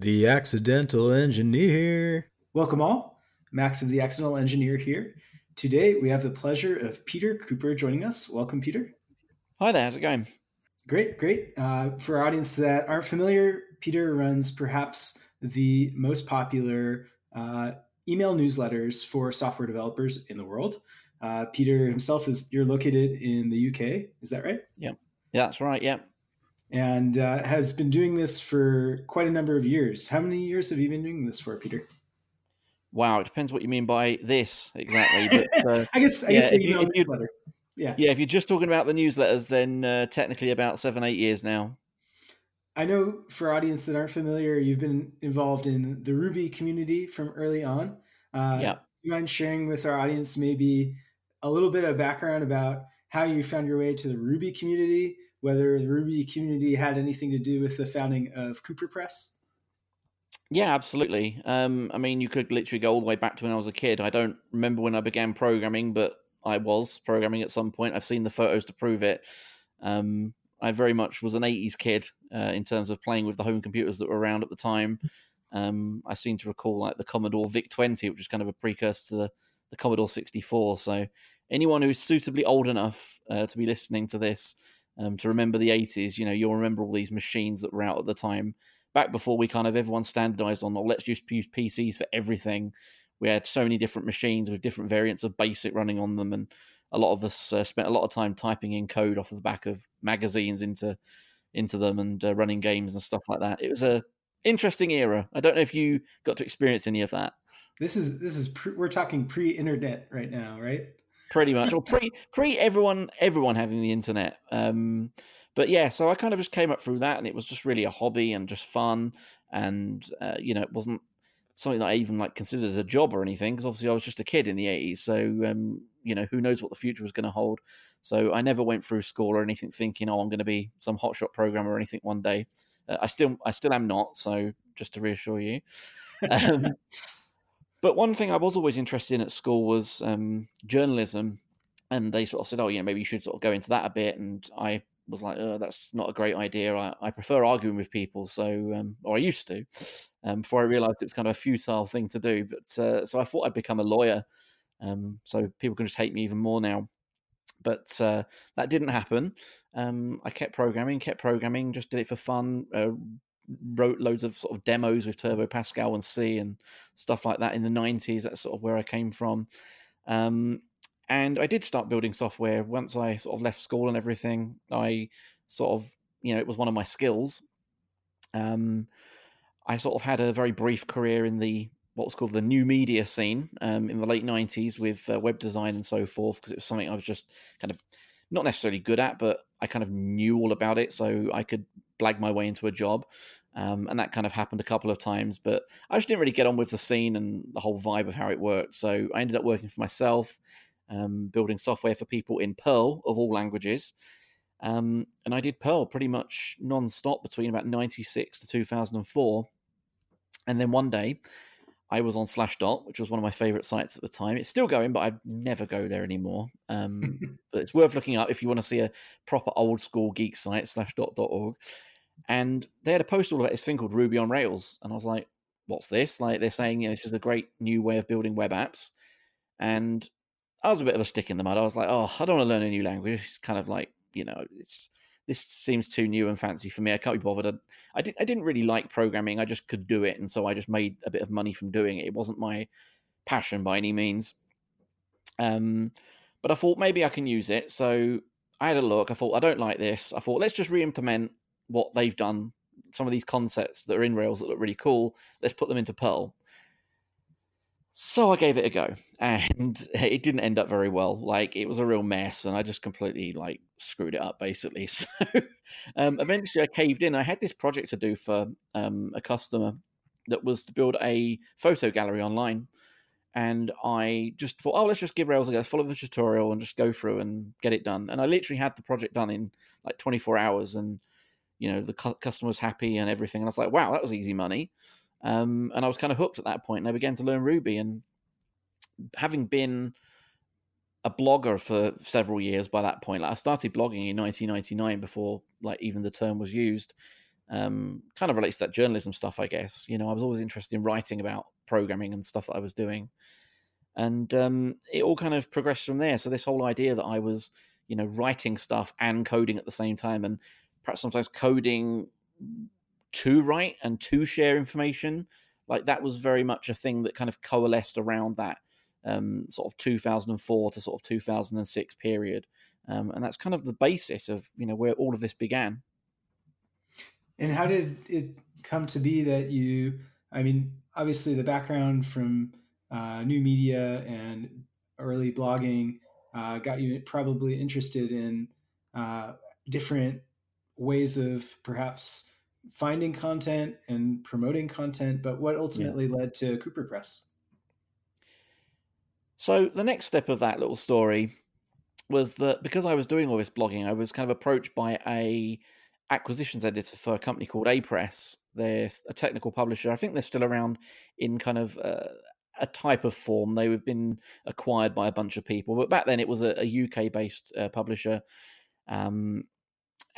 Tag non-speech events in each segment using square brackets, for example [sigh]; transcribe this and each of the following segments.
The Accidental Engineer. Welcome all. Max of the Accidental Engineer here. Today we have the pleasure of Peter Cooper joining us. Welcome, Peter. Hi there, how's it going? Great, great. Uh, for our audience that aren't familiar, Peter runs perhaps the most popular uh, email newsletters for software developers in the world. Uh, Peter himself is you're located in the UK, is that right? Yeah, yeah, that's right. Yeah, and uh, has been doing this for quite a number of years. How many years have you been doing this for, Peter? Wow, it depends what you mean by this exactly. But [laughs] uh, I guess I yeah, guess the email you, newsletter. Yeah, yeah. If you're just talking about the newsletters, then uh, technically about seven, eight years now. I know for audience that aren't familiar, you've been involved in the Ruby community from early on. Uh, yeah. Do you mind sharing with our audience maybe a little bit of background about how you found your way to the Ruby community, whether the Ruby community had anything to do with the founding of Cooperpress? Yeah, absolutely. Um, I mean, you could literally go all the way back to when I was a kid. I don't remember when I began programming, but I was programming at some point. I've seen the photos to prove it. Um, I very much was an 80s kid uh, in terms of playing with the home computers that were around at the time. Um, I seem to recall like the Commodore VIC 20, which is kind of a precursor to the, the Commodore 64. So anyone who's suitably old enough uh, to be listening to this um, to remember the 80s, you know, you'll remember all these machines that were out at the time. Back before we kind of everyone standardized on, oh, let's just use PCs for everything. We had so many different machines with different variants of BASIC running on them, and a lot of us uh, spent a lot of time typing in code off of the back of magazines into into them and uh, running games and stuff like that. It was a interesting era. I don't know if you got to experience any of that. This is this is pre, we're talking pre-internet right now, right? Pretty much, or pre pre everyone everyone having the internet. Um, but yeah, so I kind of just came up through that, and it was just really a hobby and just fun, and uh, you know, it wasn't something that I even like considered as a job or anything because obviously I was just a kid in the eighties. So um, you know, who knows what the future was going to hold. So I never went through school or anything thinking, oh, I'm going to be some hotshot programmer or anything one day. Uh, I still I still am not. So just to reassure you. [laughs] Um, but one thing I was always interested in at school was um, journalism, and they sort of said, "Oh, yeah, maybe you should sort of go into that a bit." And I was like, oh, "That's not a great idea. I, I prefer arguing with people." So, um, or I used to, um, before I realised it was kind of a futile thing to do. But uh, so I thought I'd become a lawyer, um, so people can just hate me even more now. But uh, that didn't happen. Um, I kept programming, kept programming, just did it for fun. Uh, wrote loads of sort of demos with Turbo Pascal and C and stuff like that in the 90s. That's sort of where I came from. Um, and I did start building software once I sort of left school and everything. I sort of, you know, it was one of my skills. Um, I sort of had a very brief career in the what was called the new media scene um, in the late 90s with uh, web design and so forth because it was something I was just kind of not necessarily good at, but I kind of knew all about it, so I could blag my way into a job. Um, and that kind of happened a couple of times, but I just didn't really get on with the scene and the whole vibe of how it worked. So I ended up working for myself, um, building software for people in Perl of all languages. Um, and I did Perl pretty much non-stop between about 96 to 2004. And then one day I was on Slashdot, which was one of my favorite sites at the time. It's still going, but I never go there anymore. Um, [laughs] but it's worth looking up if you want to see a proper old school geek site, slashdot.org. And they had a post all about this thing called Ruby on Rails. And I was like, what's this? Like they're saying, you know, this is a great new way of building web apps. And I was a bit of a stick in the mud. I was like, oh, I don't want to learn a new language. It's kind of like, you know, it's this seems too new and fancy for me. I can't be bothered. I, I, did, I didn't really like programming. I just could do it. And so I just made a bit of money from doing it. It wasn't my passion by any means. Um, but I thought maybe I can use it. So I had a look. I thought, I don't like this. I thought, let's just re implement what they've done. Some of these concepts that are in Rails that look really cool. Let's put them into Perl. So I gave it a go, and [laughs] it didn't end up very well. Like it was a real mess, and I just completely like screwed it up, basically. [laughs] So um, eventually, I caved in. I had this project to do for um, a customer that was to build a photo gallery online, and I just thought, oh, let's just give Rails a go, follow the tutorial, and just go through and get it done. And I literally had the project done in like 24 hours, and you know the cu- customer was happy and everything. And I was like, wow, that was easy money. Um, and I was kind of hooked at that point, and I began to learn Ruby. And having been a blogger for several years by that point, like I started blogging in 1999 before like even the term was used. Um, kind of relates to that journalism stuff, I guess. You know, I was always interested in writing about programming and stuff that I was doing, and um, it all kind of progressed from there. So this whole idea that I was, you know, writing stuff and coding at the same time, and perhaps sometimes coding to write and to share information, like that was very much a thing that kind of coalesced around that um, sort of 2004 to sort of 2006 period. Um, and that's kind of the basis of you know where all of this began. And how did it come to be that you? I mean, obviously the background from uh, new media and early blogging uh, got you probably interested in uh, different ways of perhaps finding content and promoting content. But what ultimately yeah. led to Cooperpress? So the next step of that little story was that because I was doing all this blogging, I was kind of approached by a acquisitions editor for a company called Apress. They're a technical publisher. I think they're still around in kind of uh, a type of form. They've been acquired by a bunch of people, but back then it was a, a UK based uh, publisher. Um,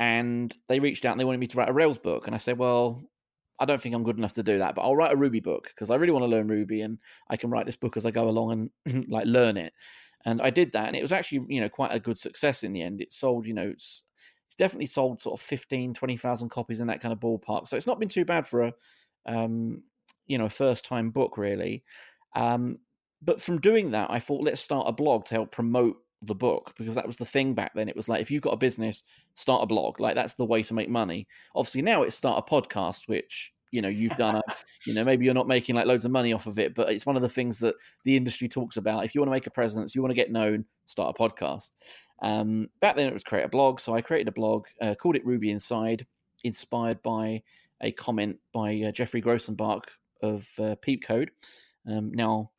and they reached out and they wanted me to write a Rails book. And I said, well, I don't think I'm good enough to do that, but I'll write a Ruby book because I really want to learn Ruby and I can write this book as I go along and [clears throat] like learn it. And I did that, and it was actually you know quite a good success in the end. It sold you know it's it's definitely sold sort of 15, 20,000 copies in that kind of ballpark. So it's not been too bad for a um, you know a first time book really. Um, but from doing that, I thought let's start a blog to help promote the book because that was the thing back then. It was like if you've got a business, start a blog. Like that's the way to make money. Obviously now it's start a podcast, which you know you've done a [laughs] you know maybe you're not making like loads of money off of it but it's one of the things that the industry talks about if you want to make a presence you want to get known start a podcast um, back then it was create a blog so i created a blog uh, called it ruby inside inspired by a comment by uh, Geoffrey Grosenbach of uh, PeepCode um, now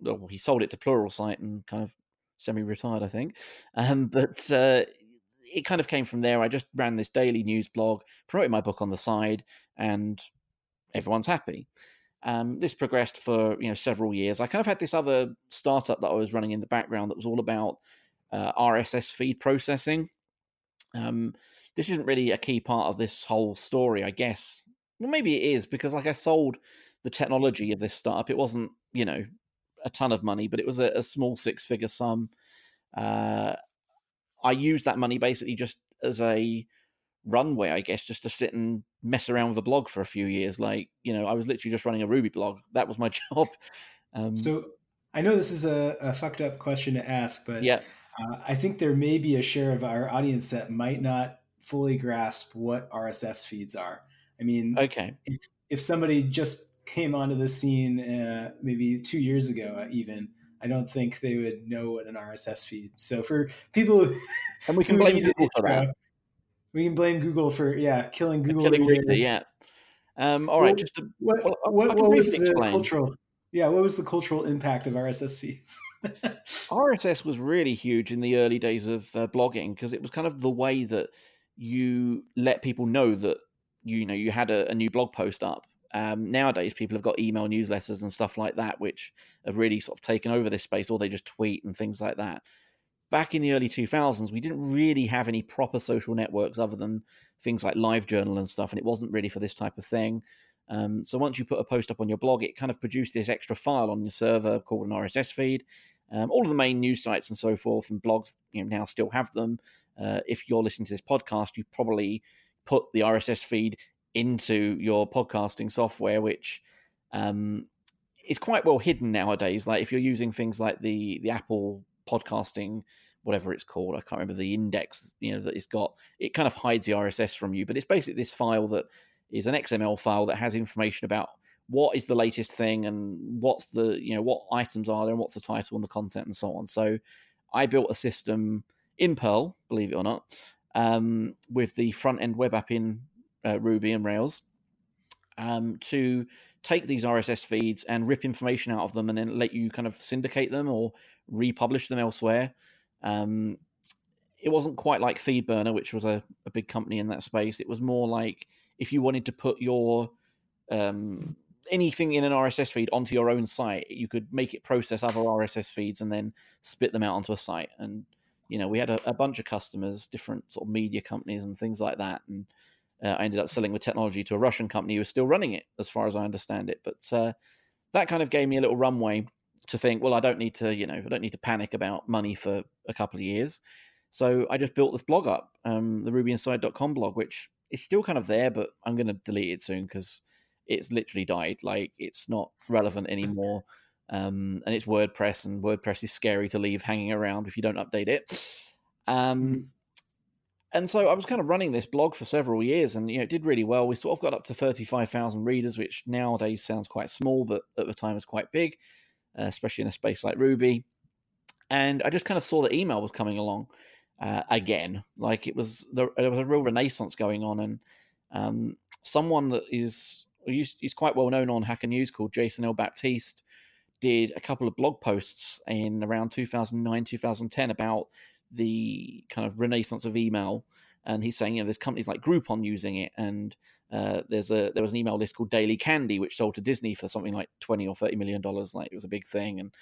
well, he sold it to pluralsight and kind of semi-retired, I think. Um, but uh, it kind of came from there. I just ran this daily news blog, promoted my book on the side, and everyone's happy. Um, this progressed for you know several years. I kind of had this other startup that I was running in the background that was all about uh, RSS feed processing. Um, this isn't really a key part of this whole story, I guess. Well, maybe it is because like I sold the technology of this startup. It wasn't you know a ton of money, but it was a, a small six figure sum. Uh, I used that money basically just as a runway, I guess, just to sit and mess around with a blog for a few years. Like, you know, I was literally just running a Ruby blog. [laughs] That was my [laughs] job. Um, so I know this is a, a, fucked up question to ask, but yeah. Uh, I think there may be a share of our audience that might not fully grasp what RSS feeds are. I mean, okay, if, if somebody just came onto the scene uh, maybe two years ago, uh, even. I don't think they would know what an RSS feed. So for people, and we [laughs] can blame Google for that. [laughs] We can blame Google for yeah killing Google. killing Reader, yeah. Um, all right, just to, what, well, what, what was the explain. cultural? Yeah, what was the cultural impact of RSS feeds? [laughs] RSS was really huge in the early days of uh, blogging because it was kind of the way that you let people know that you know you had a, a new blog post up um, nowadays, people have got email newsletters and stuff like that, which have really sort of taken over this space, or they just tweet and things like that. Back in the early 2000s, we didn't really have any proper social networks other than things like LiveJournal and stuff, and it wasn't really for this type of thing. Um, so once you put a post up on your blog, it kind of produced this extra file on your server called an RSS feed. Um, all of the main news sites and so forth and blogs you know, now still have them. Uh, if you're listening to this podcast, you probably put the RSS feed into your podcasting software, which um, is quite well hidden nowadays. Like if you're using things like the the Apple podcasting, whatever it's called, I can't remember the index, you know, that it's got. It kind of hides the RSS from you, but it's basically this file that is an XML file that has information about what is the latest thing and what's the you know what items are there and what's the title and the content and so on. So I built a system in Perl, believe it or not, um, with the front end web app in uh, Ruby and Rails um, to take these RSS feeds and rip information out of them and then let you kind of syndicate them or republish them elsewhere. Um, it wasn't quite like FeedBurner, which was a, a, big company in that space. It was more like if you wanted to put your um, anything in an RSS feed onto your own site, you could make it process other RSS feeds and then spit them out onto a site. And you know, we had a, a bunch of customers, different sort of media companies and things like that, and I ended up selling the technology to a Russian company who was still running it, as far as I understand it. But uh, that kind of gave me a little runway to think, well, I don't need to, you know, I don't need to panic about money for a couple of years. So I just built this blog up, um, the rubyinside.com blog, which is still kind of there, but I'm going to delete it soon because it's literally died. Like it's not relevant anymore. Um, and it's WordPress, and WordPress is scary to leave hanging around if you don't update it. Um, mm-hmm. And so I was kind of running this blog for several years, and you know, it did really well. We sort of got up to thirty-five thousand readers, which nowadays sounds quite small, but at the time was quite big, uh, especially in a space like Ruby. And I just kind of saw that email was coming along uh, again, like it was there, there was a real renaissance going on, and um, someone that is he's quite well known on Hacker News called Jason L. Baptiste did a couple of blog posts in around 2009 2010 about the kind of renaissance of email and he's saying you know there's companies like groupon using it and uh, there's a there was an email list called daily candy which sold to disney for something like 20 or 30 million dollars like it was a big thing and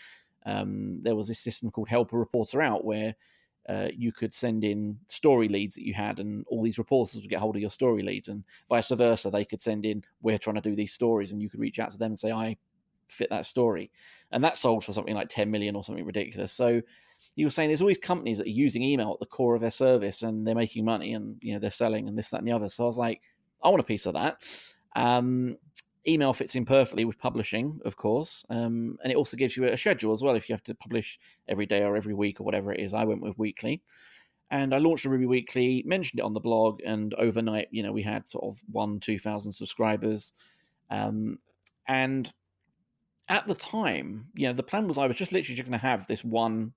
um, there was this system called help a reporter out where uh, you could send in story leads that you had, and all these reporters would get hold of your story leads, and vice versa. They could send in, we're trying to do these stories, and you could reach out to them and say, I fit that story. And that sold for something like 10 million or something ridiculous. So you were saying there's always companies that are using email at the core of their service and they're making money and you know they're selling and this, that, and the other. So I was like, I want a piece of that. Um, email fits in perfectly with publishing, of course, um, and it also gives you a schedule as well if you have to publish every day or every week or whatever it is. I went with weekly, and I launched a Ruby Weekly, mentioned it on the blog, and overnight, you know, we had sort of one, two thousand subscribers, um, and at the time, you know, the plan was I was just literally just going to have this one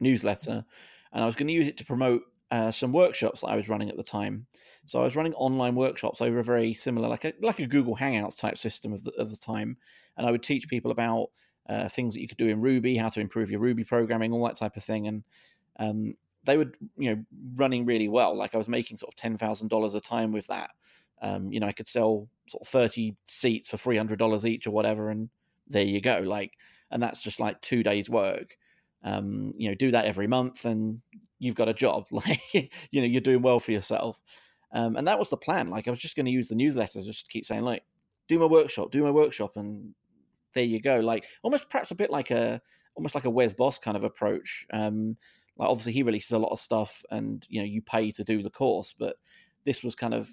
newsletter, and I was going to use it to promote uh, some workshops that I was running at the time. So I was running online workshops over a very similar, like a like a Google Hangouts type system of the, of the time, and I would teach people about uh, things that you could do in Ruby, how to improve your Ruby programming, all that type of thing, and um, they were you know running really well. Like I was making sort of ten thousand dollars a time with that. Um, you know, I could sell sort of thirty seats for three hundred dollars each or whatever, and there you go. Like, and that's just like two days' work. Um, you know, do that every month, and you've got a job. [laughs] Like, you know, you're doing well for yourself. Um, and that was the plan. Like I was just going to use the newsletters just to keep saying like, do my workshop, do my workshop, and there you go. Like almost perhaps a bit like a almost like a Wes Bos kind of approach. Um, like obviously he releases a lot of stuff, and you know you pay to do the course, but this was kind of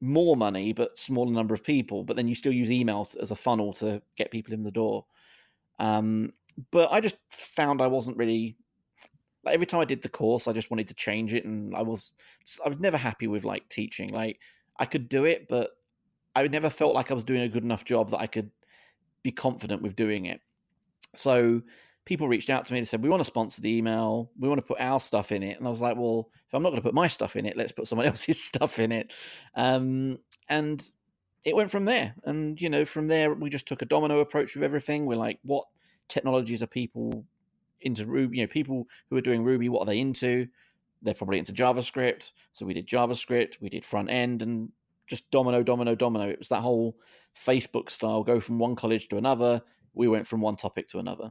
more money but smaller number of people. But then you still use emails as a funnel to get people in the door. Um, but I just found I wasn't really like every time I did the course, I just wanted to change it, and I was I was never happy with like teaching. Like I could do it, but I never felt like I was doing a good enough job that I could be confident with doing it. So people reached out to me. They said, "We want to sponsor the email. We want to put our stuff in it." And I was like, "Well, if I'm not going to put my stuff in it, let's put someone [laughs] else's stuff in it." Um, and it went from there. And you know, from there, we just took a domino approach with everything. We're like, "What technologies are people into Ruby. You know, people who are doing Ruby, what are they into? They're probably into JavaScript. So we did JavaScript, we did front end, and just domino, domino, domino. It was that whole Facebook style go from one college to another. We went from one topic to another.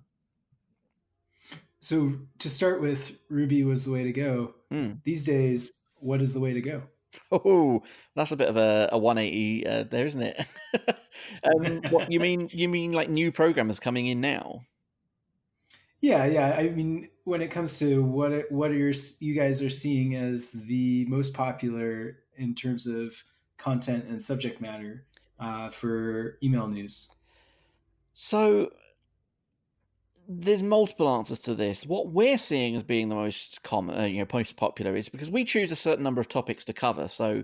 So to start with, Ruby was the way to go. Mm. These days, what is the way to go? Oh, that's a bit of a, a 180 uh, there, isn't it? [laughs] um, what you mean? You mean like new programmers coming in now? Yeah, yeah. I mean, when it comes to what what are your, you guys are seeing as the most popular in terms of content and subject matter uh, for email news? So there's multiple answers to this. What we're seeing as being the most common, uh, you know, most popular is because we choose a certain number of topics to cover. So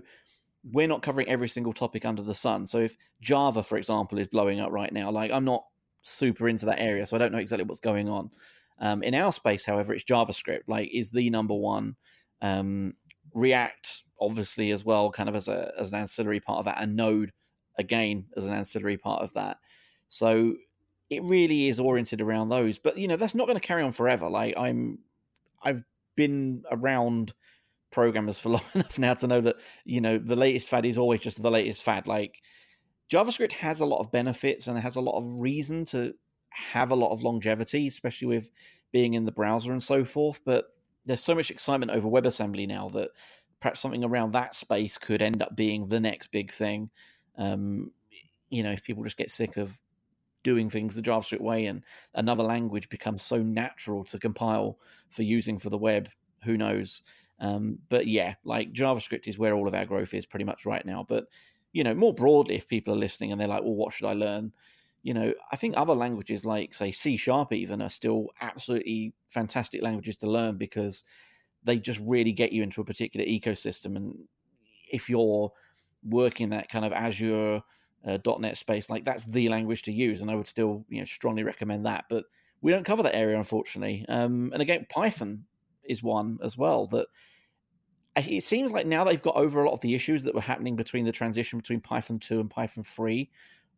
we're not covering every single topic under the sun. So if Java, for example, is blowing up right now, like I'm not super into that area, so I don't know exactly what's going on. Um, in our space, however, it's JavaScript. Like is the number one. Um, React, obviously, as well, kind of as a as an ancillary part of that, and Node again as an ancillary part of that. So it really is oriented around those. But you know, that's not going to carry on forever. Like I'm, I've been around programmers for [laughs] long enough now to know that you know the latest fad is always just the latest fad. Like JavaScript has a lot of benefits and has a lot of reason to have a lot of longevity, especially with being in the browser and so forth. But there's so much excitement over WebAssembly now that perhaps something around that space could end up being the next big thing. Um, you know, if people just get sick of doing things the JavaScript way and another language becomes so natural to compile for using for the web, who knows? Um, but yeah, like JavaScript is where all of our growth is pretty much right now. But you know, more broadly, if people are listening and they're like, "Well, what should I learn?" You know, I think other languages like, say, C sharp, even are still absolutely fantastic languages to learn because they just really get you into a particular ecosystem. And if you're working that kind of Azure uh, .NET space, like that's the language to use, and I would still you know strongly recommend that. But we don't cover that area, unfortunately. Um, and again, Python is one as well that it seems like now they've got over a lot of the issues that were happening between the transition between Python 2 and Python 3.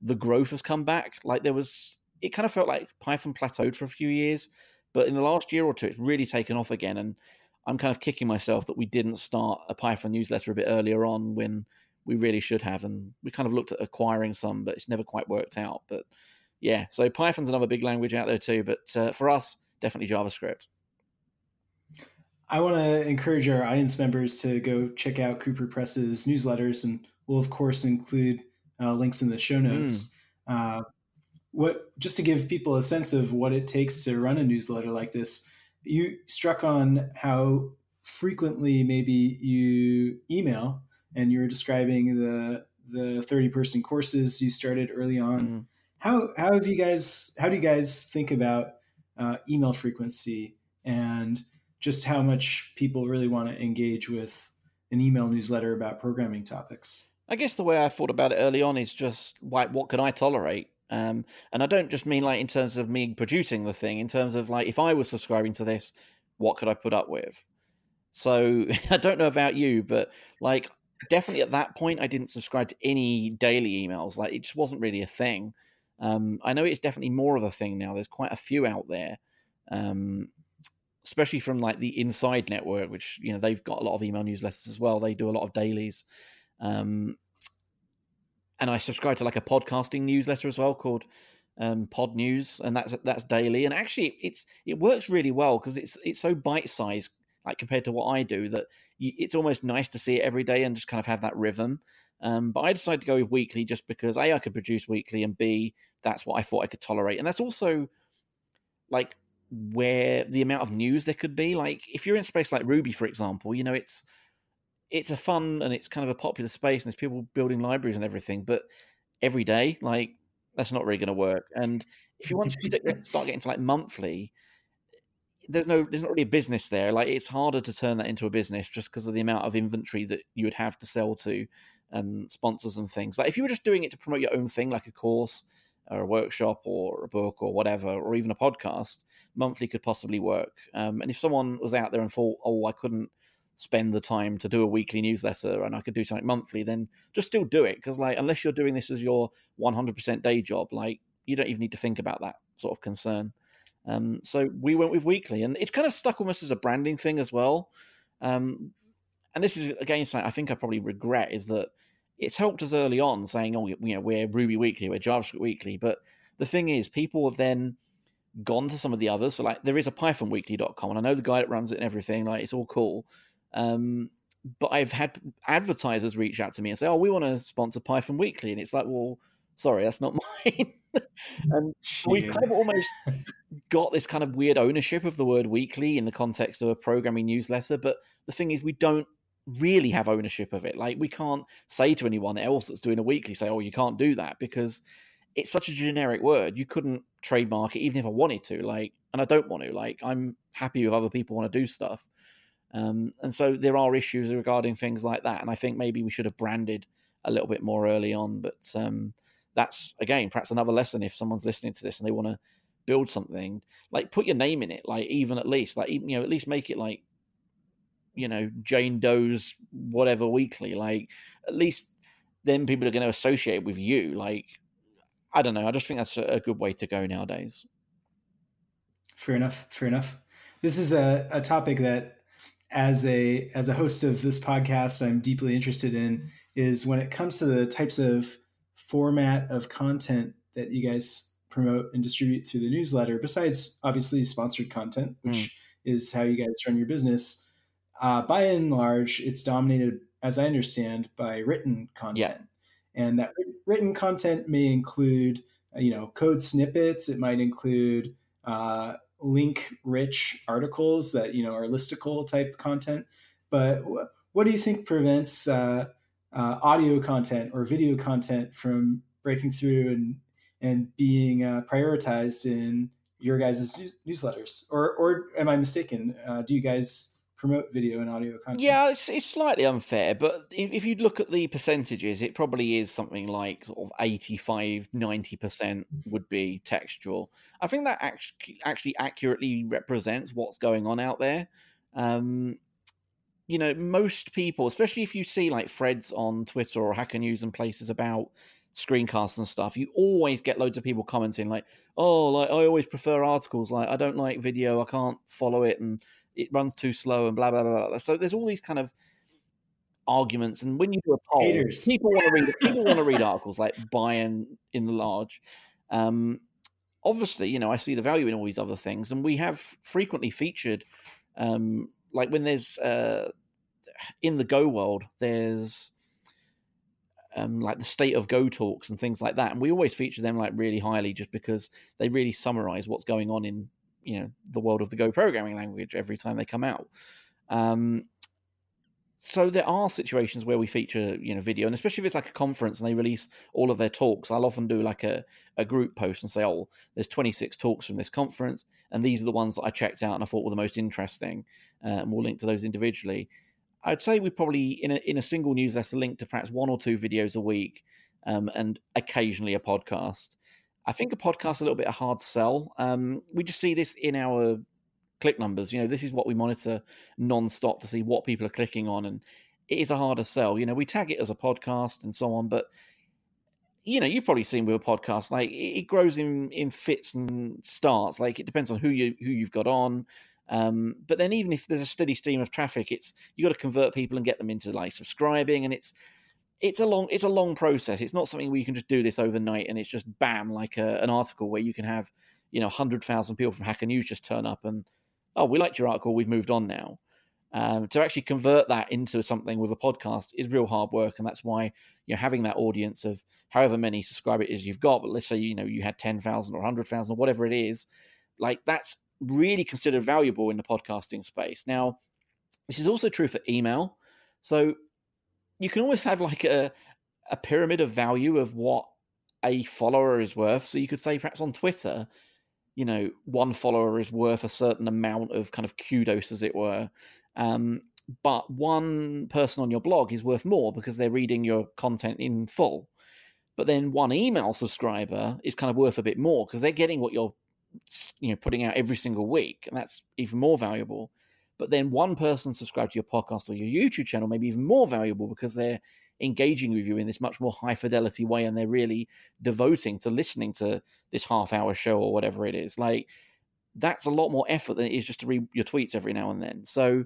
The growth has come back. Like there was, it kind of felt like Python plateaued for a few years, but in the last year or two, it's really taken off again. And I'm kind of kicking myself that we didn't start a Python newsletter a bit earlier on when we really should have. And we kind of looked at acquiring some, but it's never quite worked out. But yeah, so Python's another big language out there too. But uh, for us, definitely JavaScript. I want to encourage our audience members to go check out Cooperpress's newsletters, and we'll of course include uh, links in the show notes. Mm. Uh, what just to give people a sense of what it takes to run a newsletter like this, you struck on how frequently maybe you email, and you were describing the the 30 person courses you started early on. Mm. How how have you guys? How do you guys think about uh, email frequency and just how much people really want to engage with an email newsletter about programming topics. I guess the way I thought about it early on is just like, what can I tolerate? Um, and I don't just mean like in terms of me producing the thing, in terms of like if I was subscribing to this, what could I put up with? So [laughs] I don't know about you, but like definitely at that point, I didn't subscribe to any daily emails. Like it just wasn't really a thing. Um, I know it's definitely more of a thing now. There's quite a few out there. Um, especially from like the inside network, which you know they've got a lot of email newsletters as well. They do a lot of dailies, um, and I subscribe to like a podcasting newsletter as well called um, Podnews, and that's that's daily. And actually, it's it works really well because it's it's so bite sized, like compared to what I do, that it's almost nice to see it every day and just kind of have that rhythm. Um, but I decided to go with weekly just because a I could produce weekly, and b that's what I thought I could tolerate, and that's also like where the amount of news there could be. Like if you're in space like Ruby, for example, you know it's it's a fun and it's kind of a popular space, and there's people building libraries and everything. But every day, like that's not really going to work. And if you want to [laughs] start getting to like monthly, there's no there's not really a business there. Like it's harder to turn that into a business just because of the amount of inventory that you would have to sell to and sponsors and things. Like if you were just doing it to promote your own thing, like a course or a workshop or a book or whatever, or even a podcast, monthly could possibly work. Um, and if someone was out there and thought, oh, I couldn't spend the time to do a weekly newsletter and I could do something monthly, then just still do it. Because, like, unless you're doing this as your 100% day job, like, you don't even need to think about that sort of concern. Um, so we went with weekly, and it's kind of stuck almost as a branding thing as well. Um, and this is again something I think I probably regret is that it's helped us early on saying, oh, you know, we're Ruby Weekly, we're JavaScript Weekly. But the thing is, people have then gone to some of the others. So, like, there is a PythonWeekly.com, and I know the guy that runs it and everything. Like, it's all cool. Um, but I've had advertisers reach out to me and say, oh, we want to sponsor Python Weekly. And it's like, well, sorry, that's not [laughs] mine. [laughs] and we've kind of almost got this kind of weird ownership of the word weekly in the context of a programming newsletter. But the thing is, we don't really have ownership of it. Like we can't say to anyone else that's doing a weekly, say, "Oh, you can't do that," because it's such a generic word. You couldn't trademark it, even if I wanted to. Like, and I don't want to. Like, I'm happy with other people want to do stuff. Um, and so there are issues regarding things like that. And I think maybe we should have branded a little bit more early on. But um, that's again perhaps another lesson if someone's listening to this and they want to build something, like put your name in it. Like even at least, like even you know, at least make it like you know Jane Doe's whatever weekly. Like at least then people are going to associate with you. Like I don't know. I just think that's a good way to go nowadays. Fair enough. Fair enough. This is a, a topic that as a as a host of this podcast I'm deeply interested in is when it comes to the types of format of content that you guys promote and distribute through the newsletter besides obviously sponsored content which mm. is how you guys run your business uh, by and large, it's dominated, as I understand, by written content. Yeah. And that written content may include, uh, you know, code snippets. It might include uh, link-rich articles that you know are listicle type content. But wh- what do you think prevents uh, uh, audio content or video content from breaking through and and being uh, prioritized in your guys' newsletters? Or or am I mistaken? do you guys promote video and audio content. Yeah, it's, it's slightly unfair, but if, if you look at the percentages, it probably is something like sort of 85, 90% mm. would be textual. I think that actually, actually accurately represents what's going on out there. Um, you know, most people, especially if you see like threads on Twitter or Hacker News and places about screencasts and stuff, you always get loads of people commenting like, "Oh, like I always prefer articles. Like I don't like video. I can't follow it." And it runs too slow and blah blah blah. blah. So there's all these kind of arguments, and when you do a poll, Haters. people want to read people want to read [laughs] articles like by and in the large. Um, obviously, you know, I see the value in all these other things, and we have frequently featured, um, like when there's uh, in the Go world, there's um, like the state of Go talks and things like that, and we always feature them like really highly just because they really summarize what's going on in you know the world of the Go programming language every time they come out. Um, so there are situations where we feature you know video and especially if it's like a conference and they release all of their talks i'll often do like a, a group post and say oh there's 26 talks from this conference and these are the ones that i checked out and i thought were the most interesting uh, and we'll link to those individually i'd say we probably in a, in a single newsletter link to perhaps one or two videos a week um, and occasionally a podcast I think a podcast is a little bit a hard sell. Um, we just see this in our click numbers. You know, this is what we monitor non-stop to see what people are clicking on, and it is a harder sell. You know, we tag it as a podcast and so on, but you know, you've probably seen with a podcast, like it, grows in in fits and starts. Like it depends on who you who you've got on. Um, but then even if there's a steady stream of traffic, it's you got to convert people and get them into like subscribing, and it's it's a long it's a long process. It's not something where you can just do this overnight and it's just bam like a, an article where you can have you know hundred thousand people from Hacker News just turn up and oh we liked your article we've moved on now. Um, to actually convert that into something with a podcast is real hard work, and that's why you're having that audience of however many subscribers you've got. But let's say you know you had ten thousand or hundred thousand or whatever it is, like that's really considered valuable in the podcasting space. Now, this is also true for email. So you can always have like a a pyramid of value of what a follower is worth. So you could say perhaps on Twitter, you know, one follower is worth a certain amount of kind of kudos, as it were. Um, but one person on your blog is worth more because they're reading your content in full. But then one email subscriber is kind of worth a bit more because they're getting what you're, you know, putting out every single week, and that's even more valuable. But then one person subscribed to your podcast or your YouTube channel may be even more valuable because they're engaging with you in this much more high fidelity way and they're really devoting to listening to this half hour show or whatever it is. Like that's a lot more effort than it is just to read your tweets every now and then. So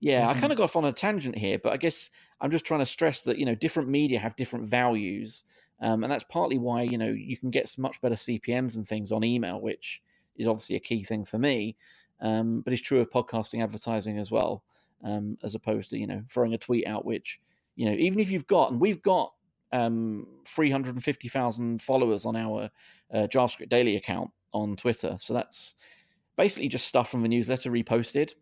yeah, mm-hmm. I kind of got off on a tangent here, but I guess I'm just trying to stress that, you know, different media have different values. Um, and that's partly why, you know, you can get much better CPMs and things on email, which is obviously a key thing for me um, but it's true of podcasting advertising as well, um, as opposed to you know throwing a tweet out, which you know even if you've got and we've got um, 350,000 followers on our uh, JavaScript Daily account on Twitter, so that's basically just stuff from the newsletter reposted.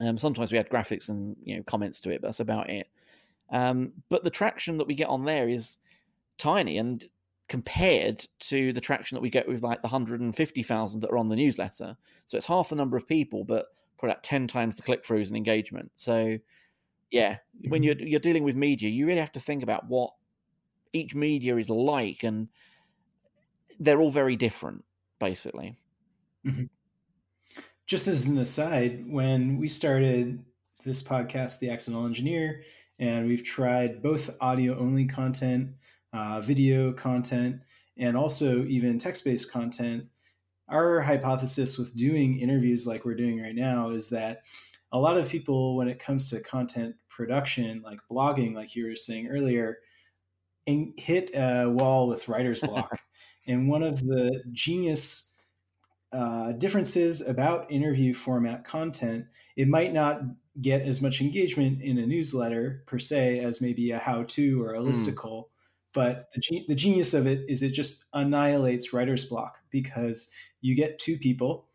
Um, sometimes we add graphics and you know comments to it, but that's about it. Um, but the traction that we get on there is tiny, and compared to the traction that we get with like the 150,000 that are on the newsletter. So it's half the number of people, but probably about 10 times the click throughs and engagement. So yeah, mm-hmm. when you're you're dealing with media, you really have to think about what each media is like, and they're all very different, basically. Mm-hmm. Just as an aside, when we started this podcast, The Accidental Engineer, and we've tried both audio only content uh, video content, and also even text based content. Our hypothesis with doing interviews like we're doing right now is that a lot of people, when it comes to content production, like blogging, like you were saying earlier, hit a wall with writer's block. [laughs] and one of the genius uh, differences about interview format content, it might not get as much engagement in a newsletter per se as maybe a how to or a hmm. listicle. Mm. But the, the genius of it is it just annihilates writer's block because you get two people.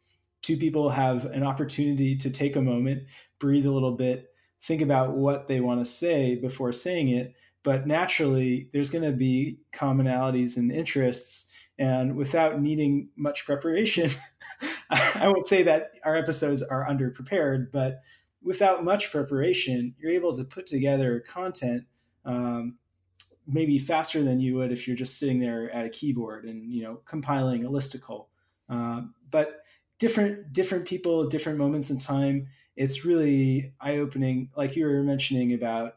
Two people have an opportunity to take a moment, breathe a little bit, think about what they want to say before saying it. But naturally, there's going to be commonalities and interests and without needing much preparation, [laughs] I won't say that our episodes are underprepared, but without much preparation, you're able to put together content um, maybe faster than you would if you're just sitting there at a keyboard and you know compiling a listicle. Um, but different different people, different moments in time. It's really eye opening. Like you were mentioning about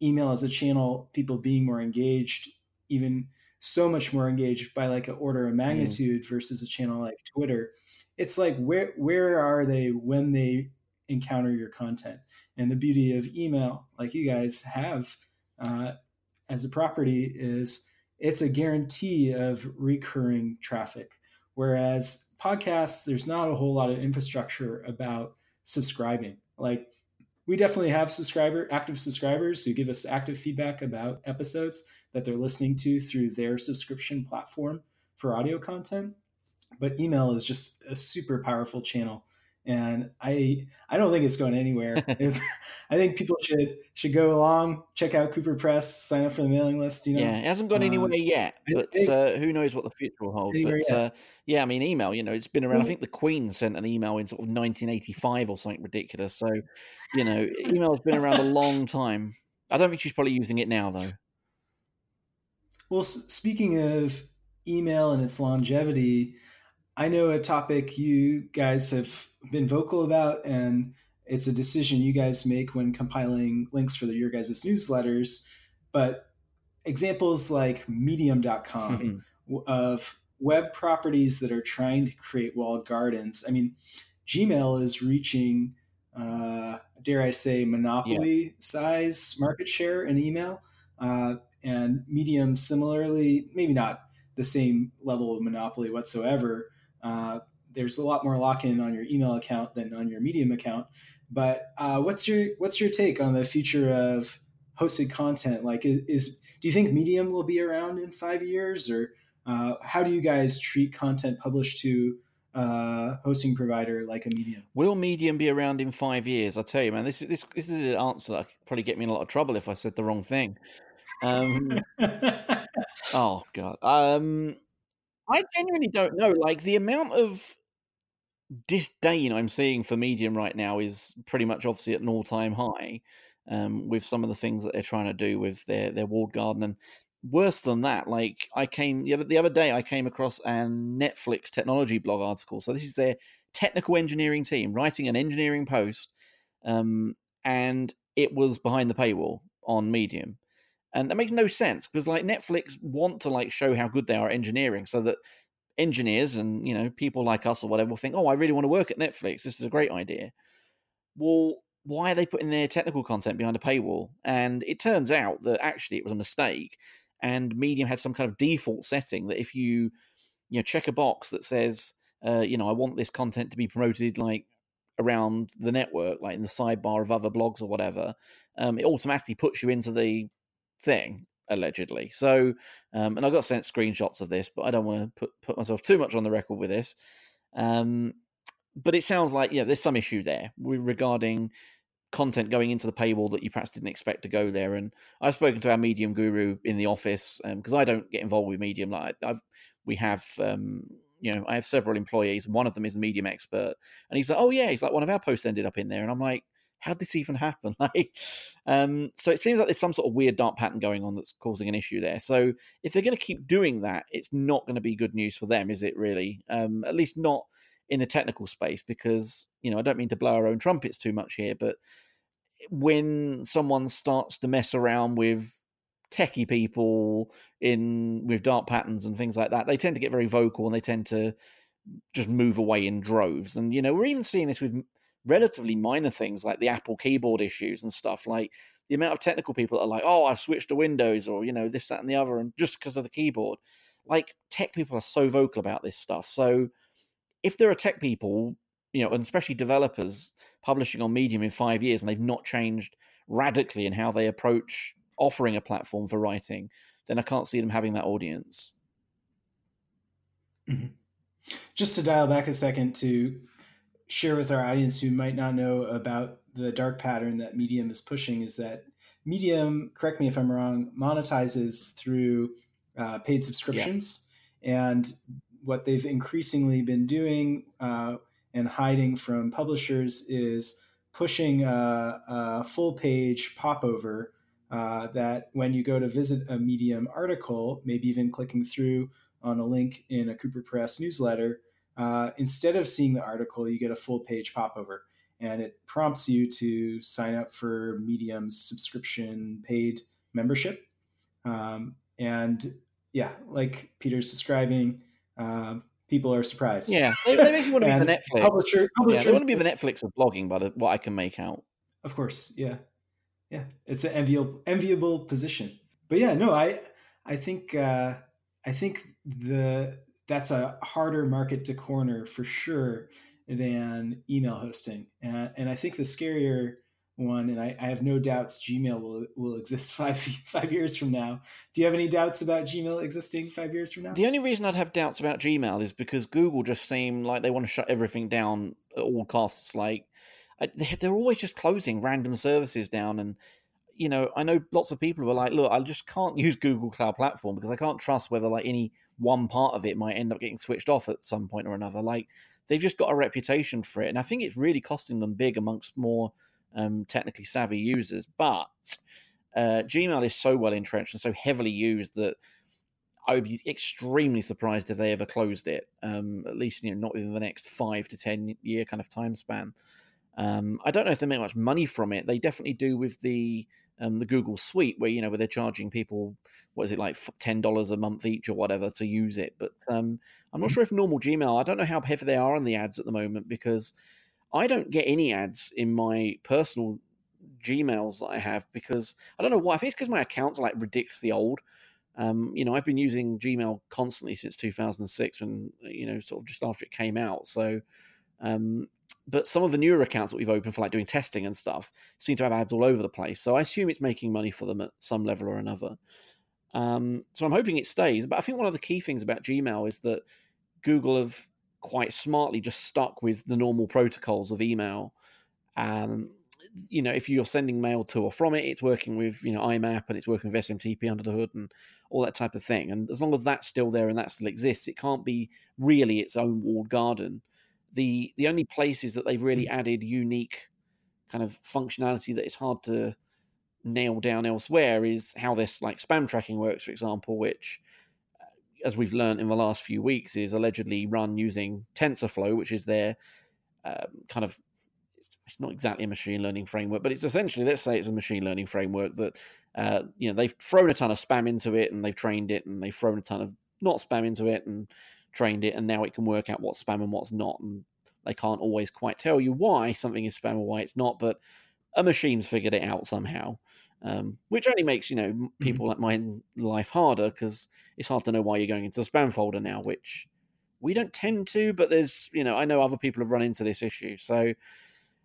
email as a channel, people being more engaged, even so much more engaged by like an order of mm. magnitude mm. versus a channel like Twitter. It's like where where are they when they encounter your content? And the beauty of email, like you guys have uh, as a property, is it's a guarantee of recurring traffic. Whereas podcasts, there's not a whole lot of infrastructure about subscribing. Like we definitely have subscriber active subscribers who give us active feedback about episodes that they're listening to through their subscription platform for audio content. But email is just a super powerful channel. And I I don't think it's going anywhere. [laughs] I think people should should go along, check out Cooperpress, sign up for the mailing list. You know, yeah, it hasn't gone um, anywhere yet, but uh, who knows what the future will hold. But uh, yeah, I mean, email. You know, it's been around. I think the Queen sent an email in sort of 1985 or something ridiculous. So, you know, [laughs] email's been around a long time. I don't think she's probably using it now, though. Well, speaking of email and its longevity, I know a topic you guys have been vocal about, and it's a decision you guys make when compiling links for the, your guys' newsletters. But examples like medium.com of web properties that are trying to create walled gardens. I mean, Gmail is reaching, uh, dare I say, monopoly yeah. size market share in email. Uh, and Medium similarly, maybe not the same level of monopoly whatsoever. Uh, there's a lot more lock-in on your email account than on your Medium account. But uh, what's your what's your take on the future of hosted content? Like, is, is do you think Medium will be around in five years, or uh, how do you guys treat content published to uh, hosting provider like a Medium. Will Medium be around in five years? I tell you, man, this is this this is an answer that could probably get me in a lot of trouble if I said the wrong thing. Um, [laughs] oh god. Um, I genuinely don't know. Like the amount of disdain I'm seeing for Medium right now is pretty much obviously at an all time high. Um, with some of the things that they're trying to do with their their walled garden, and worse than that, like I came the other the other day, I came across a Netflix technology blog article. So this is their technical engineering team writing an engineering post, um, and it was behind the paywall on Medium and that makes no sense because like netflix want to like show how good they are at engineering so that engineers and you know people like us or whatever will think oh i really want to work at netflix. This is a great idea. Well why are they putting their technical content behind a paywall? And it turns out that actually it was a mistake and medium had some kind of default setting that if you you know check a box that says uh, you know i want this content to be promoted like around the network like in the sidebar of other blogs or whatever um, it automatically puts you into the thing allegedly. So, um, and I got sent screenshots of this, but I don't want to put put myself too much on the record with this. Um, but it sounds like yeah, there's some issue there regarding content going into the paywall that you perhaps didn't expect to go there. And I've spoken to our Medium guru in the office because um, I don't get involved with Medium. Like I've, we have. Um, you know, I have several employees, one of them is a medium expert. And he's like, "Oh yeah," he's like, "One of our posts ended up in there," and I'm like, how did this even happen? [laughs] Like, um, so it seems like there's some sort of weird dark pattern going on that's causing an issue there. So if they're going to keep doing that, it's not going to be good news for them, is it? Really, um, at least not in the technical space, because you know I don't mean to blow our own trumpets too much here, but when someone starts to mess around with techie people in with dark patterns and things like that, they tend to get very vocal and they tend to just move away in droves. And you know, we're even seeing this with relatively minor things like the Apple keyboard issues and stuff. Like the amount of technical people that are like, "Oh, I've switched to Windows," or you know, this, that, and the other, and just because of the keyboard. Like tech people are so vocal about this stuff. So if there are tech people, you know, and especially developers publishing on Medium in five years and they've not changed radically in how they approach offering a platform for writing, then I can't see them having that audience. Mm-hmm. Just to dial back a second to share with our audience who might not know about the dark pattern that Medium is pushing is that Medium, correct me if I'm wrong, monetizes through uh, paid subscriptions. Yeah. And what they've increasingly been doing uh, and hiding from publishers is pushing a, a full page popover uh, that when you go to visit a Medium article, maybe even clicking through on a link in a Cooperpress newsletter, uh, instead of seeing the article, you get a full page popover. And it prompts you to sign up for Medium's subscription paid membership. Um, and yeah, like Peter's describing, uh, people are surprised. Yeah, they, they make you want to be [laughs] the Netflix. Publisher, yeah, they want to be the Netflix of blogging, but what I can make out. Of course, yeah, yeah, it's an enviable enviable position. But yeah, no, I I think uh, I think the that's a harder market to corner for sure than email hosting, and and I think the scarier one, and I, I, have no doubts Gmail will will exist [laughs] five five years from now. Do you have any doubts about Gmail existing five years from now? The only reason I'd have doubts about Gmail is because Google just seem like they want to shut everything down at all costs. Like they're always just closing random services down, and you know I know lots of people who are like, look, I just can't [laughs] use Google Cloud Platform because I can't trust whether like any one part of it might end up getting switched off at some point or another. Like they've just got a reputation for it, and I think it's really costing them big amongst more um, technically savvy users. But uh, Gmail is so well entrenched and so heavily used that I would be extremely surprised if they ever closed it. Um, at least, you know, not within the next five to ten year kind of time span. Um, I don't know if they make much money from it. They definitely do with the um, the Google Suite, where you know where they're charging people what is it like ten dollars a month each or whatever to use it. But um, I'm not mm-hmm. sure if normal Gmail. I don't know how heavy they are on the ads at the moment because I don't get any ads in my personal Gmails that I have because I don't know why. I think it's because my accounts are like ridiculously old. Um, you know, I've been using Gmail constantly since 2006 when, you know, sort of just after it came out. So, um, but some of the newer accounts that we've opened for like doing testing and stuff seem to have ads all over the place. So I assume it's making money for them at some level or another. Um, so I'm hoping it stays. But I think one of the key things about Gmail is that Google have quite smartly just stuck with the normal protocols of email. Um, you know, if you're sending mail to or from it, it's working with you know IMAP and it's working with SMTP under the hood and all that type of thing. And as long as that's still there and that still exists, it can't be really its own walled garden. The the only places that they've really mm. added unique kind of functionality that is hard to nail down elsewhere is how this like spam tracking works, for example, which as we've learned in the last few weeks, is allegedly run using TensorFlow, which is their um, kind of it's, it's, not exactly a machine learning framework, but it's essentially let's say it's a machine learning framework that uh, you know they've thrown a ton of spam into it and they've trained it and they've thrown a ton of not spam into it and trained it and now it can work out what's spam and what's not and they can't always quite tell you why something is spam or why it's not, but a machine's figured it out somehow um, which only makes you know mm-hmm. people mm-hmm. like my life harder because it's hard to know why you're going into the spam folder now, which we don't tend to. But there's you know I know other people have run into this issue, so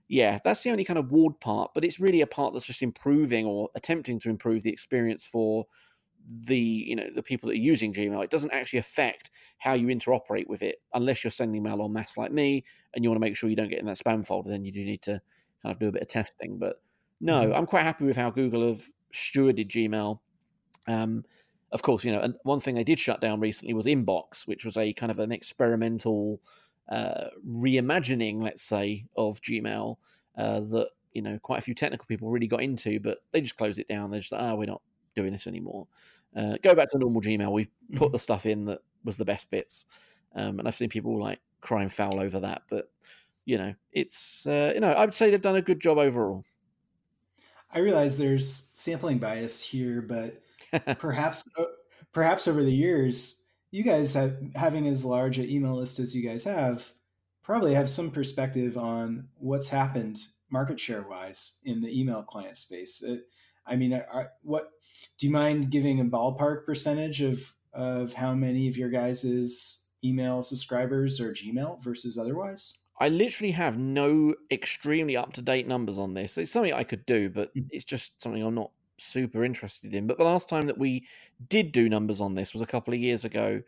yeah, that's the only kind of ward part. But it's really a part that's just improving or attempting to improve the experience for the you know the people that are using Gmail. It doesn't actually affect how you interoperate with it unless you're sending mail on mass like me and you want to make sure you don't get in that spam folder. Then you do need to kind of do a bit of testing, but no, mm-hmm. I'm quite happy with how Google have stewarded Gmail. Um, of course, you know, and one thing they did shut down recently was Inbox, which was a kind of an experimental uh, reimagining, let's say, of Gmail uh, that you know quite a few technical people really got into, but they just closed it down. They're just like, ah, oh, we're not doing this anymore. Uh, go back to normal Gmail. We've put mm-hmm. the stuff in that was the best bits, um, and I've seen people like crying foul over that. But you know, it's uh, you know, I would say they've done a good job overall. I realize there's sampling bias here, but [laughs] perhaps uh, perhaps over the years, you guys have having as large an email list as you guys have, probably have some perspective on what's happened market share wise in the email client space. Uh, I mean, are, what do you mind giving a ballpark percentage of of how many of your guys's email subscribers or Gmail versus otherwise? I literally have no extremely up to date numbers on this. It's something I could do, but mm. it's just something I'm not super interested in. But the last time that we did do numbers on this was a couple of years ago.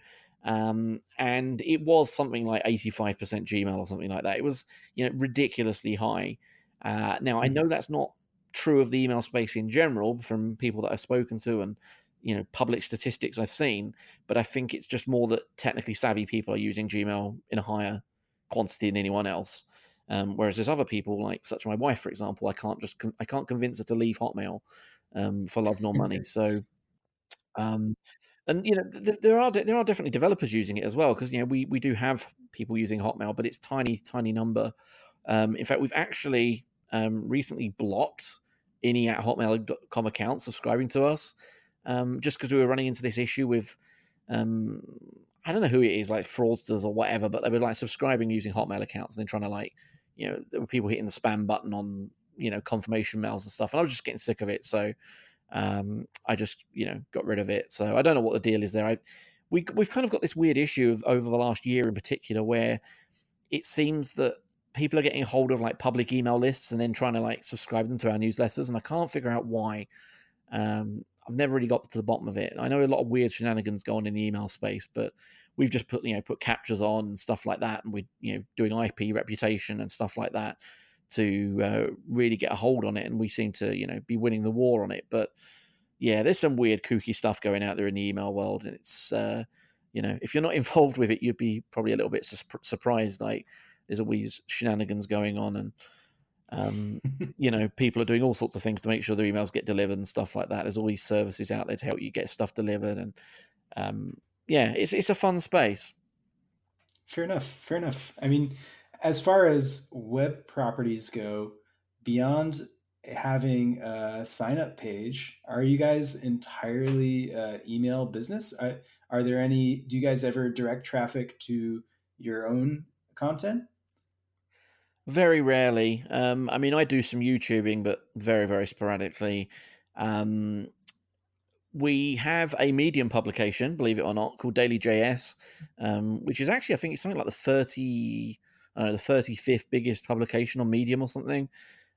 Um, and it was something like 85% Gmail or something like that. It was, you know, ridiculously high. Uh, now, I mm. know that's not true of the email space in general from people that I've spoken to and, you know, public statistics I've seen, but I think it's just more that technically savvy people are using Gmail in a higher quantity than anyone else. Um, whereas there's other people like such my wife, for example, I can't just I can't convince her to leave Hotmail um, for love nor money. So, um, and you know th- there are there are definitely developers using it as well because you know we we do have people using Hotmail, but it's tiny tiny number. Um, in fact, we've actually um, recently blocked any at hotmail.com accounts subscribing to us um, just because we were running into this issue with um, I don't know who it is, like fraudsters or whatever, but they were like subscribing using Hotmail accounts and then trying to like, you know, there were people hitting the spam button on, you know, confirmation mails and stuff. And I was just getting sick of it. So um, I just, you know, got rid of it. So I don't know what the deal is there. I, we, we've kind of got this weird issue of over the last year in particular where it seems that people are getting hold of like public email lists and then trying to like subscribe them to our newsletters. And I can't figure out why. Um, I've never really got to the bottom of it. I know a lot of weird shenanigans go on in the email space, but we've just put you know put CAPTCHAs on and stuff like that, and we're you know doing IP reputation and stuff like that to uh, really get a hold on it, and we seem to you know be winning the war on it. But yeah, there's some weird kooky stuff going out there in the email world, and it's uh, you know if you're not [laughs] involved with it, you'd be probably a little bit su- surprised. Like there's always shenanigans going on, and um, [laughs] you know, people are doing all sorts of things to make sure their emails get delivered and stuff like that. There's always services out there to help you get stuff delivered, and um, yeah, it's it's a fun space. Fair enough. Fair enough. I mean, as far as web properties go, beyond having a sign up page, are you guys entirely uh, email business? Are, are there any? Do you guys ever direct traffic to your own content? Very rarely. Um, I mean, I do some YouTubing, but very, very sporadically. Um, we have a Medium publication, believe it or not, called Daily JS, um, which is actually, I think, it's something like the thirty, know, the thirty fifth biggest publication on Medium or something.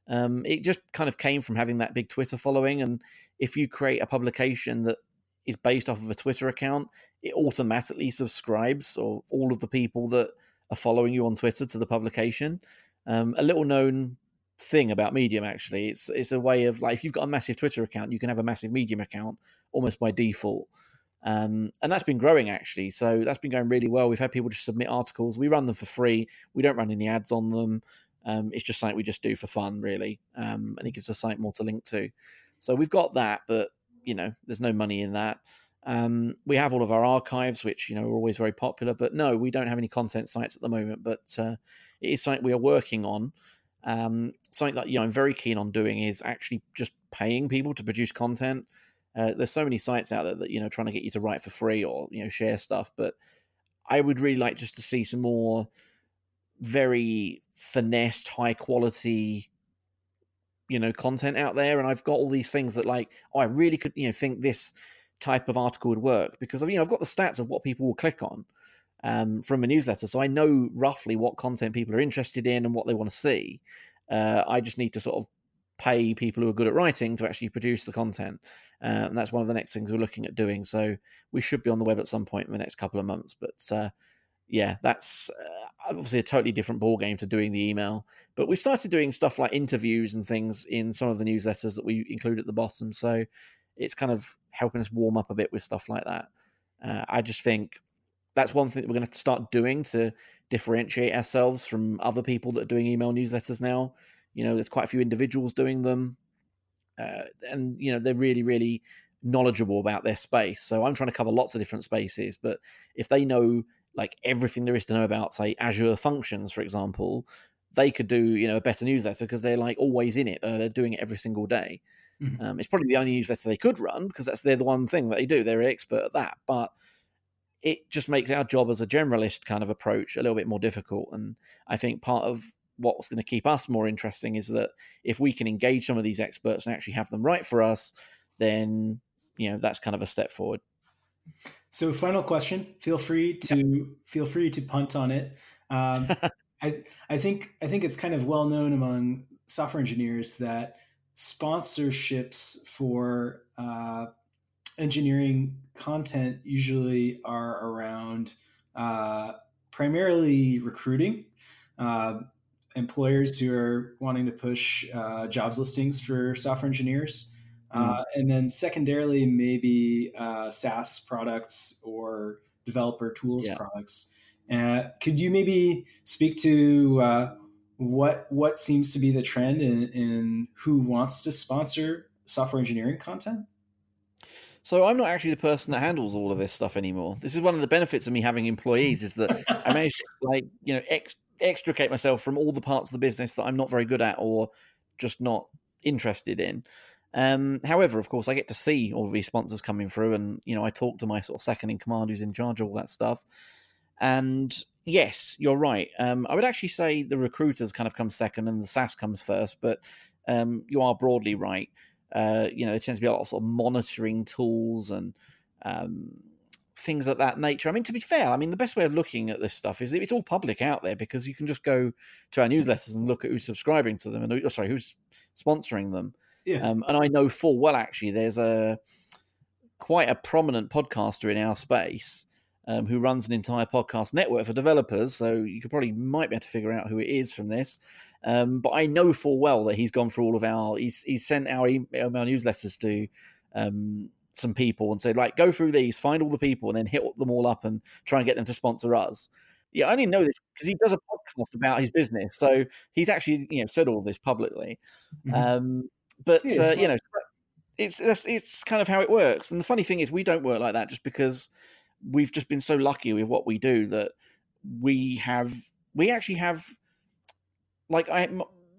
Um, it just kind of came from having that big Twitter following, and if you create a publication that is based off of a Twitter account, it automatically subscribes or all of the people that are following you on Twitter to the publication. Um, a little known thing about Medium actually, it's it's a way of like if you've got a massive Twitter account, you can have a massive Medium account almost by default. Um, and that's been growing actually. So that's been going really well. We've had people just submit articles. We run them for free. We don't run any ads on them. Um, it's just something we just do for fun, really. Um, and it gives us something more to link to. So we've got that, but you know, there's no money in that. Um, we have all of our archives, which you know are always very popular. But no, we don't have any content sites at the moment. But uh, it is something we are working on. Um, something that you know I'm very keen on doing is actually just paying people to produce content. Uh, there's so many sites out there that you know trying to get you to write for free or you know share stuff, but I would really like just to see some more very finessed, high quality, you know, content out there. And I've got all these things that like, oh, I really could you know think this type of article would work because you know I've got the stats of what people will click on um, from a newsletter, so I know roughly what content people are interested in and what they want to see. Uh, I just need to sort of pay people who are good at writing to actually produce the content, uh, and that's one of the next things we're looking at doing. So we should be on the web at some point in the next couple of months. But uh, yeah, that's uh, obviously a totally different ball game to doing the email. But we've started doing stuff like interviews and things in some of the newsletters that we include at the bottom. So it's kind of helping us warm up a bit with stuff like that. Uh, I just think that's one thing that we're going to start doing to differentiate ourselves from other people that are doing email newsletters now. You know, there's quite a few individuals doing them, uh, and you know they're really, really knowledgeable about their space. So I'm trying to cover lots of different spaces, but if they know like everything there is to know about, say Azure functions, for example, they could do you know a better newsletter because they're like always in it. Uh, they're doing it every single day. Mm-hmm. Um, it's probably the only newsletter they could run because that's they're the one thing that they do. They're an expert at that, but it just makes our job as a generalist kind of approach a little bit more difficult. And I think part of what's going to keep us more interesting is that if we can engage some of these experts and actually have them write for us, then you know that's kind of a step forward. So, final question. Feel free to yeah. feel free to punt on it. Um, [laughs] I I think I think it's kind of well known among software engineers that sponsorships for uh, engineering content usually are around uh, primarily recruiting. Uh, employers who are wanting to push uh, jobs listings for software engineers. Mm. and then secondarily, maybe uh, SaaS products or developer tools yeah. products. Uh, could you maybe speak to uh, what what seems to be the trend in, in who wants to sponsor software engineering content? So I'm not actually the person that handles all of this stuff anymore. This is one of the benefits of me having employees is that I manage to like you know ex- extricate myself from all the parts of the business that I'm not very good at or just not interested in. Um, however, of course, I get to see all these sponsors coming through, and you know, I talk to my sort of second in command who's in charge of all that stuff. And yes, you're right. Um, I would actually say the recruiters kind of come second, and the SaaS comes first. But um, you are broadly right. Uh, you know, there tends to be a lot of sort of monitoring tools and um, things of that nature. I mean, to be fair, I mean, the best way of looking at this stuff is it's all public out there because you can just go to our newsletters and look at who's subscribing to them and oh, sorry, who's sponsoring them. Yeah. Um, and I know full well actually there's a quite a prominent podcaster in our space um, who runs an entire podcast network for developers. So you could probably might be able to figure out who it is from this. Um, but I know full well that he's gone through all of our he's he's sent our email newsletters to um, some people and said like go through these, find all the people, and then hit them all up and try and get them to sponsor us. Yeah, I only know this because he does a podcast about his business, so he's actually you know said all this publicly. Mm-hmm. Um, but yeah, uh, you know, it's, it's it's kind of how it works. And the funny thing is, we don't work like that just because we've just been so lucky with what we do that we have we actually have like I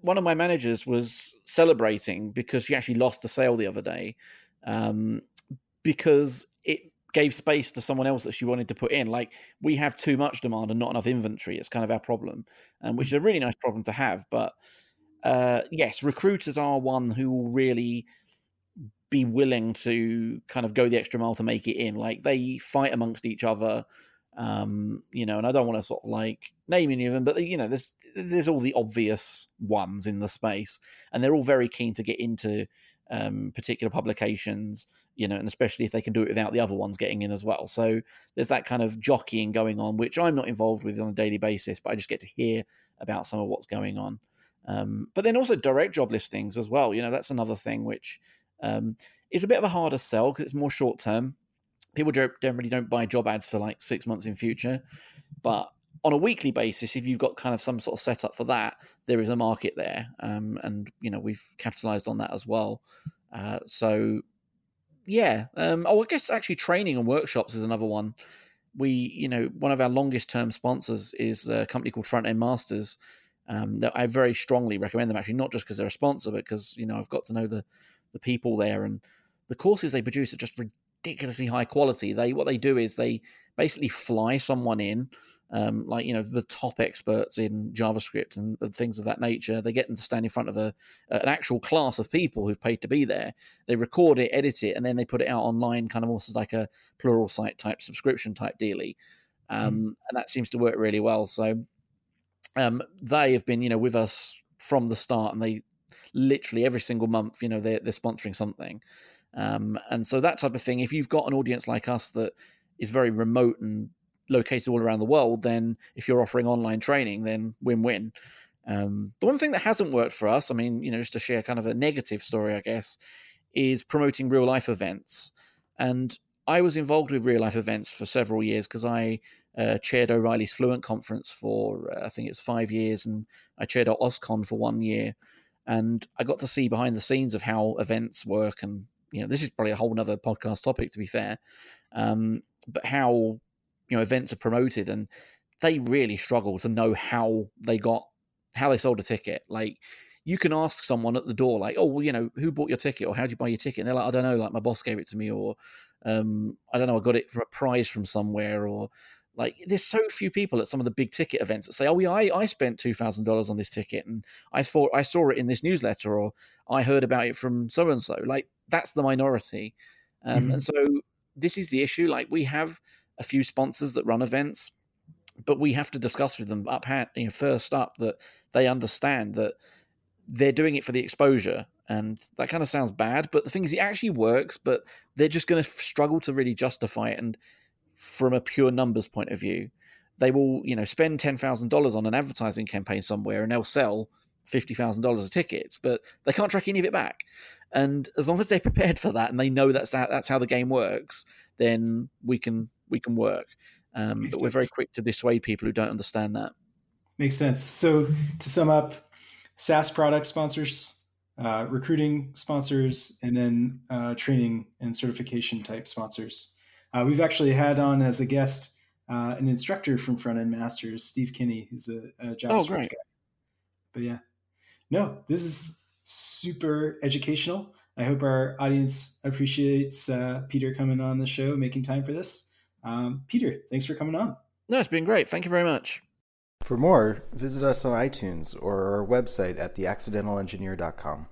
one of my managers was celebrating because she actually lost a sale the other day um, because it gave space to someone else that she wanted to put in. Like we have too much demand and not enough inventory. It's kind of our problem, um, which is a really nice problem to have. But uh, yes, recruiters are one who will really be willing to kind of go the extra mile to make it in. Like they fight amongst each other, um, you know. And I don't want to sort of like name any of them, but you know, there's there's all the obvious ones in the space, and they're all very keen to get into um, particular publications, you know, and especially if they can do it without the other ones getting in as well. So there's that kind of jockeying going on, which I'm not involved with on a daily basis, but I just get to hear about some of what's going on. Um, but then also direct job listings as well. You know, that's another thing which um, is a bit of a harder sell because it's more short term. People generally don't buy job ads for like six months in future, but on a weekly basis, if you've got kind of some sort of setup for that, there is a market there, um, and you know we've capitalized on that as well. Uh, so yeah, um, oh, I guess actually training and workshops is another one. We, you know, one of our longest term sponsors is a company called Front End Masters, um, that I very strongly recommend them. Actually, not just because they're a sponsor, but because you know I've got to know the the people there and the courses they produce are just ridiculously high quality. They what they do is they basically fly someone in, um, like you know the top experts in JavaScript and, and, things of that nature. They get them to stand in front of a an actual class of people who've paid to be there. They record it, edit it, and then they put it out online, kind of almost like a Pluralsight type subscription type dealy. Um, mm. And that seems to work really well. So um, they have been, you know, with us from the start, and they literally every single month, you know, they're they're sponsoring something. Um, and so that type of thing, if you've got an audience like us that is very remote and located all around the world, then if you're offering online training, then win-win. Um, the one thing that hasn't worked for us, I mean, you know, just to share kind of a negative story, I guess, is promoting real life events. And I was involved with real life events for several years because I uh, chaired O'Reilly's Fluent conference for uh, I think it's five years, and I chaired OSCON for one year, and I got to see behind the scenes of how events work, and you know this is probably a whole other podcast topic to be fair, um, but how you know events are promoted, and they really struggle to know how they got how they sold a ticket, like you can ask someone at the door, like, oh, well, you know, who bought your ticket or how did you buy your ticket? And they're like, I don't know, like my boss gave it to me, or um, I don't know, I got it for a prize from somewhere, or like, there's so few people at some of the big ticket events that say, "Oh, yeah, I, I spent two thousand dollars on this ticket, and I thought I saw it in this newsletter, or I heard about it from so and so." Like, that's the minority, um, mm-hmm. and so this is the issue. Like we have a few sponsors that run events, but we have to discuss with them up you know, first up that they understand that they're doing it for the exposure. And that kind of sounds bad, but the thing is, it actually works. But they're just going to struggle to really justify it. And from a pure numbers point of view, they will, you know, spend ten thousand dollars on an advertising campaign somewhere, and they'll sell fifty thousand dollars of tickets, but they can't track any of it back. And as long as they're [laughs] prepared for that and they know that's how, that's how the game works, then we can we can work. Um, but sense. we're very quick to dissuade people who don't understand that. Makes sense. So to sum up, SaaS product sponsors, uh, recruiting sponsors, and then uh, training and certification type sponsors. Uh, we've actually had on as a guest uh, an instructor from Front End Masters, Steve Kinney, who's a, a JavaScript oh, guy. But yeah, no, this is super educational. I hope our audience appreciates uh, Peter coming on the show, making time for this. Um, Peter, thanks for coming on. No, it's been great. Thank you very much. For more, visit us on iTunes or our website at theaccidentalengineer.com.